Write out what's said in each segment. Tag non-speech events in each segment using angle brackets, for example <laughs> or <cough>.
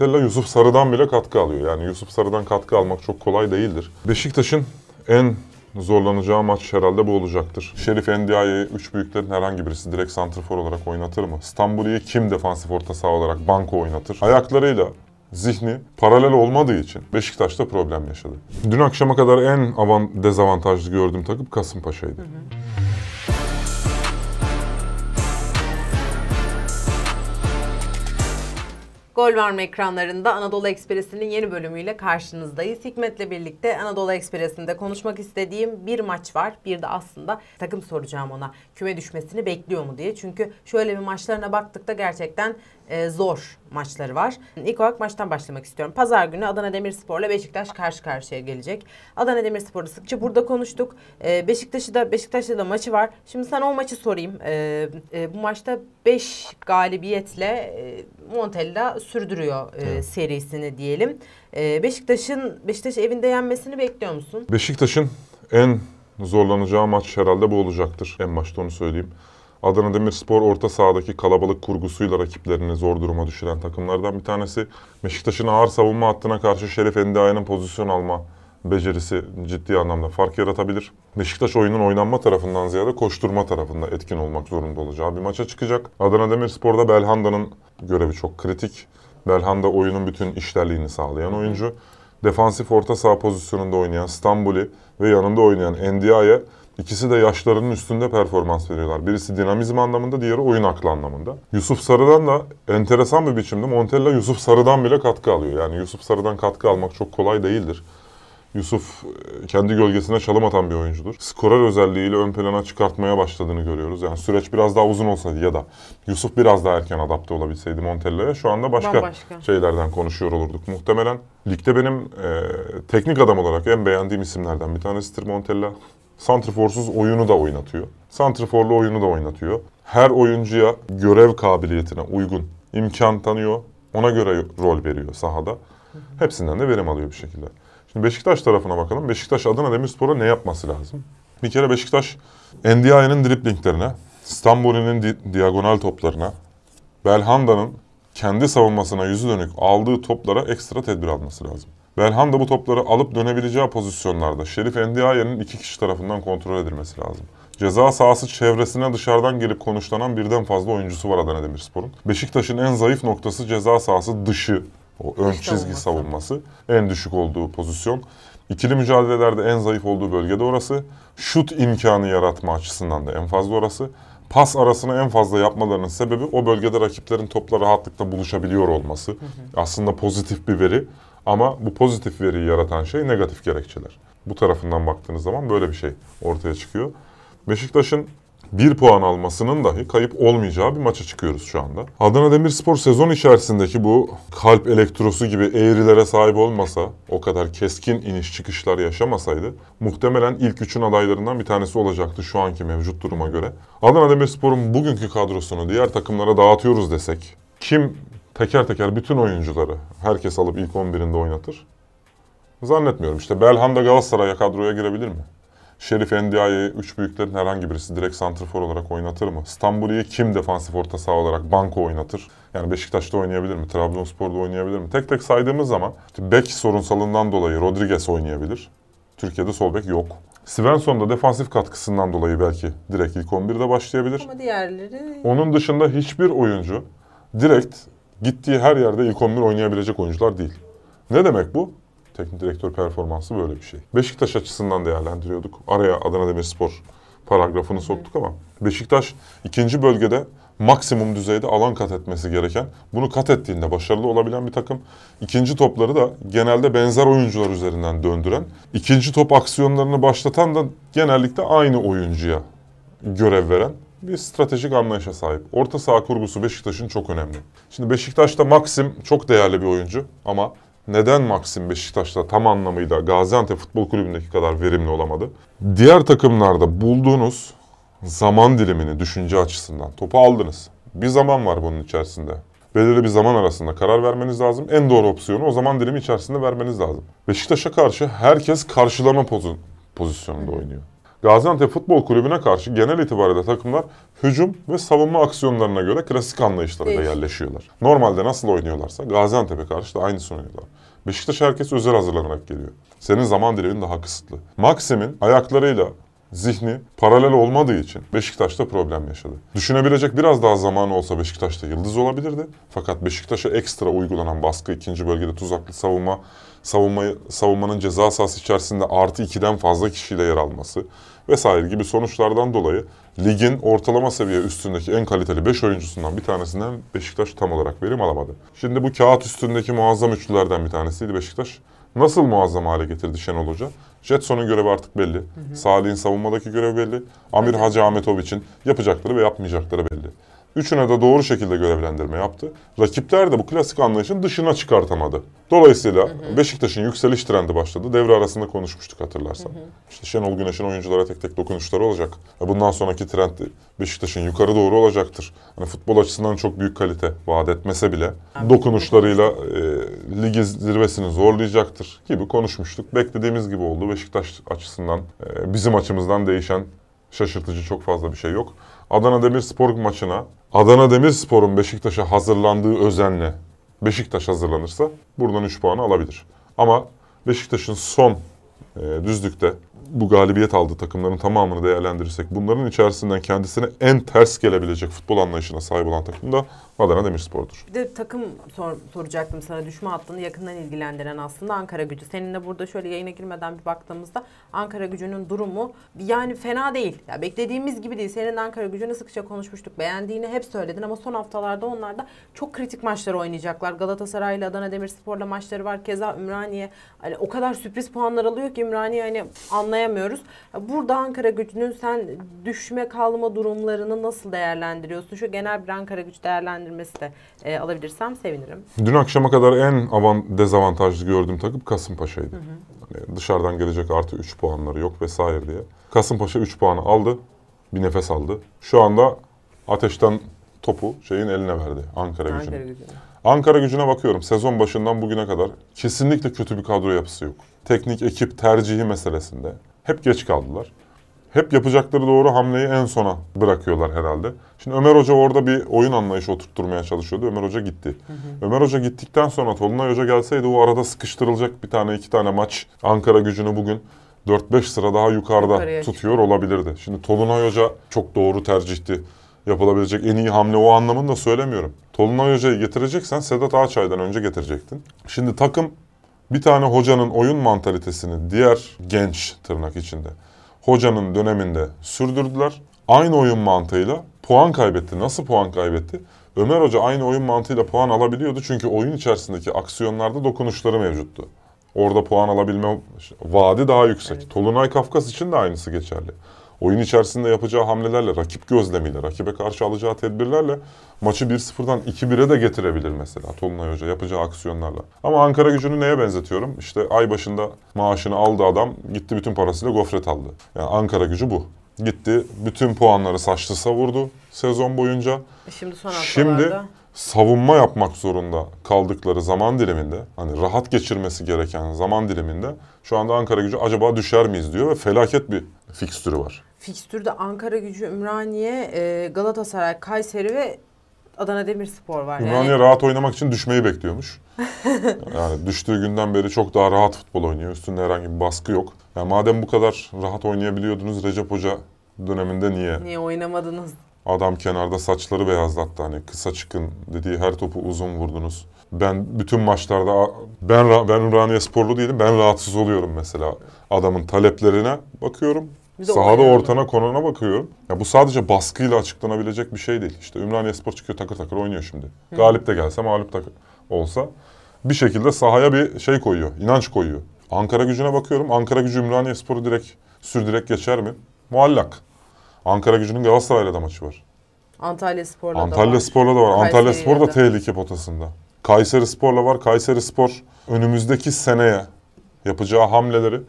Montella Yusuf Sarı'dan bile katkı alıyor. Yani Yusuf Sarı'dan katkı almak çok kolay değildir. Beşiktaş'ın en zorlanacağı maç herhalde bu olacaktır. Şerif Endiaye'yi üç büyüklerin herhangi birisi direkt santrfor olarak oynatır mı? İstanbul'u kim defansif orta saha olarak banko oynatır? Ayaklarıyla zihni paralel olmadığı için Beşiktaş'ta problem yaşadı. Dün akşama kadar en avan dezavantajlı gördüğüm takım Kasımpaşa'ydı. Gol verme ekranlarında Anadolu Ekspresi'nin yeni bölümüyle karşınızdayız. Hikmet'le birlikte Anadolu Ekspresi'nde konuşmak istediğim bir maç var. Bir de aslında takım soracağım ona. Küme düşmesini bekliyor mu diye. Çünkü şöyle bir maçlarına baktıkta gerçekten e, zor maçları var. İlk olarak maçtan başlamak istiyorum. Pazar günü Adana Demirspor'la Beşiktaş karşı karşıya gelecek. Adana Demirspor'u sıkça burada konuştuk. E, Beşiktaş'ı da Beşiktaş'ta da maçı var. Şimdi sana o maçı sorayım. E, e, bu maçta 5 galibiyetle e, Montella sürdürüyor e, serisini diyelim. E, Beşiktaş'ın Beşiktaş evinde yenmesini bekliyor musun? Beşiktaş'ın en zorlanacağı maç herhalde bu olacaktır. En başta onu söyleyeyim. Adana Demirspor orta sahadaki kalabalık kurgusuyla rakiplerini zor duruma düşüren takımlardan bir tanesi. Beşiktaş'ın ağır savunma hattına karşı Şerif Endiaye'nin pozisyon alma becerisi ciddi anlamda fark yaratabilir. Beşiktaş oyunun oynanma tarafından ziyade koşturma tarafında etkin olmak zorunda olacağı bir maça çıkacak. Adana Demirspor'da Belhanda'nın görevi çok kritik. Belhanda oyunun bütün işlerliğini sağlayan oyuncu. Defansif orta saha pozisyonunda oynayan Stambuli ve yanında oynayan Endiaye ikisi de yaşlarının üstünde performans veriyorlar. Birisi dinamizm anlamında, diğeri oyun aklı anlamında. Yusuf Sarı'dan da enteresan bir biçimde Montella Yusuf Sarı'dan bile katkı alıyor. Yani Yusuf Sarı'dan katkı almak çok kolay değildir. Yusuf e, kendi gölgesine çalım atan bir oyuncudur. Skorer özelliğiyle ön plana çıkartmaya başladığını görüyoruz. Yani süreç biraz daha uzun olsaydı ya da Yusuf biraz daha erken adapte olabilseydi Montella'ya şu anda başka, Bambaşka. şeylerden konuşuyor olurduk. Muhtemelen ligde benim e, teknik adam olarak en beğendiğim isimlerden bir tanesidir Montella. Santriforsuz oyunu da oynatıyor. Santriforlu oyunu da oynatıyor. Her oyuncuya görev kabiliyetine uygun imkan tanıyor. Ona göre rol veriyor sahada. Hepsinden de verim alıyor bir şekilde. Şimdi Beşiktaş tarafına bakalım. Beşiktaş Adana Demirspor'a ne yapması lazım? Bir kere Beşiktaş Ndiaye'nin driplinglerine, Stamboli'nin di- diagonal toplarına, Belhanda'nın kendi savunmasına yüzü dönük aldığı toplara ekstra tedbir alması lazım. Belhanda bu topları alıp dönebileceği pozisyonlarda Şerif Endiaye'nin iki kişi tarafından kontrol edilmesi lazım. Ceza sahası çevresine dışarıdan gelip konuşlanan birden fazla oyuncusu var Adana Demirspor'un. Beşiktaş'ın en zayıf noktası ceza sahası dışı. O ön Dış çizgi savunması. savunması. En düşük olduğu pozisyon. İkili mücadelelerde en zayıf olduğu bölgede orası. Şut imkanı yaratma açısından da en fazla orası. Pas arasını en fazla yapmalarının sebebi o bölgede rakiplerin topla rahatlıkla buluşabiliyor olması. Aslında pozitif bir veri ama bu pozitif veriyi yaratan şey negatif gerekçeler. Bu tarafından baktığınız zaman böyle bir şey ortaya çıkıyor. Beşiktaş'ın bir puan almasının dahi kayıp olmayacağı bir maça çıkıyoruz şu anda. Adana Demirspor sezon içerisindeki bu kalp elektrosu gibi eğrilere sahip olmasa, o kadar keskin iniş çıkışlar yaşamasaydı muhtemelen ilk üçün adaylarından bir tanesi olacaktı şu anki mevcut duruma göre. Adana Demirspor'un bugünkü kadrosunu diğer takımlara dağıtıyoruz desek, kim teker teker bütün oyuncuları herkes alıp ilk 11'inde oynatır? Zannetmiyorum. İşte Belhanda Galatasaray'a kadroya girebilir mi? Şerif Endiaye'yi üç büyüklerin herhangi birisi direkt santrfor olarak oynatır mı? Stambuli'yi kim defansif orta saha olarak banko oynatır? Yani Beşiktaş'ta oynayabilir mi? Trabzonspor'da oynayabilir mi? Tek tek saydığımız zaman işte bek sorunsalından dolayı Rodriguez oynayabilir. Türkiye'de sol bek yok. Svensson da defansif katkısından dolayı belki direkt ilk 11'de başlayabilir. Ama diğerleri Onun dışında hiçbir oyuncu direkt gittiği her yerde ilk 11 oynayabilecek oyuncular değil. Ne demek bu? Teknik direktör performansı böyle bir şey. Beşiktaş açısından değerlendiriyorduk. Araya Adana Demirspor paragrafını soktuk ama Beşiktaş ikinci bölgede maksimum düzeyde alan kat etmesi gereken, bunu kat ettiğinde başarılı olabilen bir takım. İkinci topları da genelde benzer oyuncular üzerinden döndüren, ikinci top aksiyonlarını başlatan da genellikle aynı oyuncuya görev veren bir stratejik anlayışa sahip. Orta saha kurgusu Beşiktaş'ın çok önemli. Şimdi Beşiktaş'ta Maxim çok değerli bir oyuncu ama neden Maxim Beşiktaş'ta tam anlamıyla Gaziantep Futbol Kulübü'ndeki kadar verimli olamadı? Diğer takımlarda bulduğunuz zaman dilimini düşünce açısından topu aldınız. Bir zaman var bunun içerisinde. Belirli bir zaman arasında karar vermeniz lazım. En doğru opsiyonu o zaman dilimi içerisinde vermeniz lazım. Beşiktaş'a karşı herkes karşılama pozisyonunda oynuyor. Gaziantep Futbol Kulübü'ne karşı genel itibariyle takımlar hücum ve savunma aksiyonlarına göre klasik anlayışlarıyla Değişik. yerleşiyorlar. Normalde nasıl oynuyorlarsa Gaziantep'e karşı da aynısını oynuyorlar. Beşiktaş herkes özel hazırlanarak geliyor. Senin zaman dilimin daha kısıtlı. Maxim'in ayaklarıyla zihni paralel olmadığı için Beşiktaş'ta problem yaşadı. Düşünebilecek biraz daha zamanı olsa Beşiktaş'ta yıldız olabilirdi. Fakat Beşiktaş'a ekstra uygulanan baskı ikinci bölgede tuzaklı savunma, savunmayı, savunmanın ceza sahası içerisinde artı ikiden fazla kişiyle yer alması vesaire gibi sonuçlardan dolayı ligin ortalama seviye üstündeki en kaliteli 5 oyuncusundan bir tanesinden Beşiktaş tam olarak verim alamadı. Şimdi bu kağıt üstündeki muazzam üçlülerden bir tanesiydi Beşiktaş. Nasıl muazzam hale getirdi Şenol Hoca? Jetson'un görevi artık belli. Salih'in savunmadaki görevi belli. Amir Hacı Ahmetoviç'in yapacakları ve yapmayacakları belli. Üçüne de doğru şekilde görevlendirme yaptı. Rakipler de bu klasik anlayışın dışına çıkartamadı. Dolayısıyla Beşiktaş'ın yükseliş trendi başladı. Devre arasında konuşmuştuk hatırlarsan. İşte Şenol Güneş'in oyunculara tek tek dokunuşları olacak. Bundan sonraki trend Beşiktaş'ın yukarı doğru olacaktır. Hani futbol açısından çok büyük kalite vaat etmese bile dokunuşlarıyla e, ligi zirvesini zorlayacaktır gibi konuşmuştuk. Beklediğimiz gibi oldu. Beşiktaş açısından e, bizim açımızdan değişen şaşırtıcı çok fazla bir şey yok. Adana Demirspor maçına Adana Demirspor'un Beşiktaş'a hazırlandığı özenle Beşiktaş hazırlanırsa buradan 3 puanı alabilir. Ama Beşiktaş'ın son e, düzlükte bu galibiyet aldığı takımların tamamını değerlendirirsek bunların içerisinden kendisine en ters gelebilecek futbol anlayışına sahip olan takım da Adana Demirspor'dur. Bir de takım sor- soracaktım sana düşme hattını yakından ilgilendiren aslında Ankara gücü. Seninle burada şöyle yayına girmeden bir baktığımızda Ankara gücünün durumu yani fena değil. Ya beklediğimiz gibi değil. Senin Ankara gücünü sıkça konuşmuştuk. Beğendiğini hep söyledin ama son haftalarda onlar da çok kritik maçlar oynayacaklar. Galatasaray ile Adana Demirspor'la maçları var. Keza Ümraniye hani o kadar sürpriz puanlar alıyor ki Ümraniye hani anlayamıyoruz. Ya Burada Ankara gücünün sen düşme kalma durumlarını nasıl değerlendiriyorsun? Şu genel bir Ankara gücü değerlendirmesi de e, alabilirsem sevinirim. Dün akşama kadar en avan dezavantajlı gördüğüm takım Kasımpaşa'ydı. Hani dışarıdan gelecek artı 3 puanları yok vesaire diye. Kasımpaşa 3 puanı aldı. Bir nefes aldı. Şu anda ateşten topu şeyin eline verdi Ankara gücünün. Ankara gücünün. Ankara gücüne bakıyorum. Sezon başından bugüne kadar kesinlikle kötü bir kadro yapısı yok. Teknik ekip tercihi meselesinde hep geç kaldılar. Hep yapacakları doğru hamleyi en sona bırakıyorlar herhalde. Şimdi Ömer Hoca orada bir oyun anlayışı oturtturmaya çalışıyordu. Ömer Hoca gitti. Ömer Hoca gittikten sonra Tolunay Hoca gelseydi o arada sıkıştırılacak bir tane iki tane maç Ankara gücünü bugün 4-5 sıra daha yukarıda Yukarıya tutuyor olabilirdi. Şimdi Tolunay Hoca çok doğru tercihti. Yapılabilecek en iyi hamle o anlamında söylemiyorum. Tolunay Hoca'yı getireceksen Sedat Ağaçay'dan önce getirecektin. Şimdi takım bir tane hocanın oyun mantalitesini diğer genç tırnak içinde hocanın döneminde sürdürdüler. Aynı oyun mantığıyla puan kaybetti. Nasıl puan kaybetti? Ömer Hoca aynı oyun mantığıyla puan alabiliyordu çünkü oyun içerisindeki aksiyonlarda dokunuşları mevcuttu. Orada puan alabilme vaadi daha yüksek. Tolunay Kafkas için de aynısı geçerli. Oyun içerisinde yapacağı hamlelerle, rakip gözlemiyle, rakibe karşı alacağı tedbirlerle maçı 1-0'dan 2-1'e de getirebilir mesela Tolunay Hoca yapacağı aksiyonlarla. Ama Ankara gücünü neye benzetiyorum? İşte ay başında maaşını aldı adam, gitti bütün parasıyla gofret aldı. Yani Ankara gücü bu. Gitti, bütün puanları saçlı savurdu sezon boyunca. Şimdi son Şimdi haftalarda savunma yapmak zorunda kaldıkları zaman diliminde, hani rahat geçirmesi gereken zaman diliminde şu anda Ankara gücü acaba düşer miyiz diyor ve felaket bir fikstürü var. Fikstürde Ankara gücü, Ümraniye, e, Galatasaray, Kayseri ve Adana Demirspor var. Ümraniye Yani rahat oynamak için düşmeyi bekliyormuş. <laughs> yani düştüğü günden beri çok daha rahat futbol oynuyor. Üstünde herhangi bir baskı yok. Yani madem bu kadar rahat oynayabiliyordunuz Recep Hoca döneminde niye? niye oynamadınız? Adam kenarda saçları beyazlattı hani kısa çıkın dediği her topu uzun vurdunuz. Ben bütün maçlarda ben ben Ümraniye sporlu değilim. Ben rahatsız oluyorum mesela. Adamın taleplerine bakıyorum. Bir de Sahada ortana konuna bakıyorum. Ya bu sadece baskıyla açıklanabilecek bir şey değil. İşte Ümraniye Spor çıkıyor takır takır oynuyor şimdi. Galip de gelse mağlup da olsa bir şekilde sahaya bir şey koyuyor. inanç koyuyor. Ankara gücüne bakıyorum. Ankara gücü Ümraniye Spor'u direkt sürdürek geçer mi? Muallak. Ankara gücünün Galatasaray'la da maçı var. Antalya Spor'la da Antalya var. Spor'la da var. Antalya Kayseri'yle Spor da de. tehlike potasında. Kayseri Spor'la var. Kayseri Spor önümüzdeki seneye yapacağı hamleleri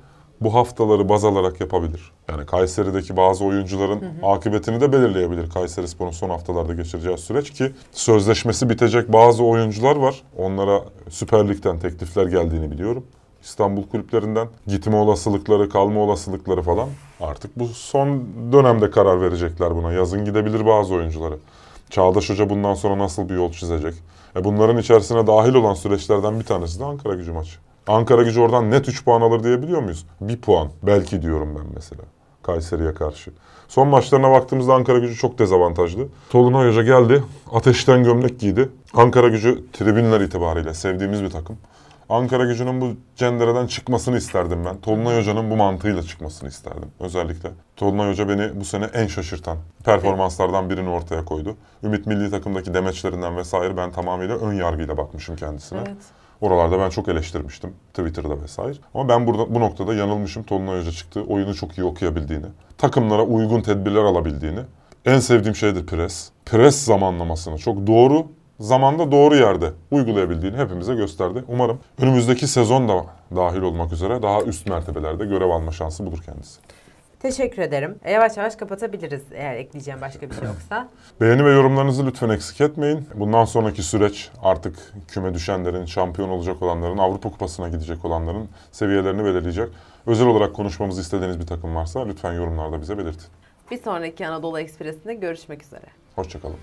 bu haftaları baz alarak yapabilir. Yani Kayseri'deki bazı oyuncuların akıbetini de belirleyebilir Kayseri Spor'un son haftalarda geçireceği süreç ki sözleşmesi bitecek bazı oyuncular var. Onlara Süper Lig'den teklifler geldiğini biliyorum. İstanbul kulüplerinden. Gitme olasılıkları, kalma olasılıkları falan. Artık bu son dönemde karar verecekler buna. Yazın gidebilir bazı oyuncuları. Çağdaş Hoca bundan sonra nasıl bir yol çizecek? E bunların içerisine dahil olan süreçlerden bir tanesi de Ankara gücü maçı. Ankara gücü oradan net 3 puan alır diyebiliyor muyuz? 1 puan. Belki diyorum ben mesela. Kayseri'ye karşı. Son maçlarına baktığımızda Ankara gücü çok dezavantajlı. Tolunay Hoca geldi. Ateşten gömlek giydi. Ankara gücü tribünler itibariyle sevdiğimiz bir takım. Ankara gücünün bu cendereden çıkmasını isterdim ben. Tolunay Hoca'nın bu mantığıyla çıkmasını isterdim özellikle. Tolunay Hoca beni bu sene en şaşırtan performanslardan birini ortaya koydu. Ümit Milli Takım'daki demeçlerinden vesaire ben tamamıyla ön yargıyla bakmışım kendisine. Evet. Oralarda ben çok eleştirmiştim Twitter'da vesaire. Ama ben burada bu noktada yanılmışım. Tolunay Hoca çıktı. Oyunu çok iyi okuyabildiğini, takımlara uygun tedbirler alabildiğini. En sevdiğim şeydir pres. Pres zamanlamasını çok doğru zamanda doğru yerde uygulayabildiğini hepimize gösterdi. Umarım önümüzdeki sezon da dahil olmak üzere daha üst mertebelerde görev alma şansı bulur kendisi. Teşekkür ederim. E, yavaş yavaş kapatabiliriz eğer ekleyeceğim başka bir şey yoksa. Beğeni ve yorumlarınızı lütfen eksik etmeyin. Bundan sonraki süreç artık küme düşenlerin, şampiyon olacak olanların, Avrupa Kupası'na gidecek olanların seviyelerini belirleyecek. Özel olarak konuşmamızı istediğiniz bir takım varsa lütfen yorumlarda bize belirtin. Bir sonraki Anadolu Ekspresi'nde görüşmek üzere. Hoşçakalın.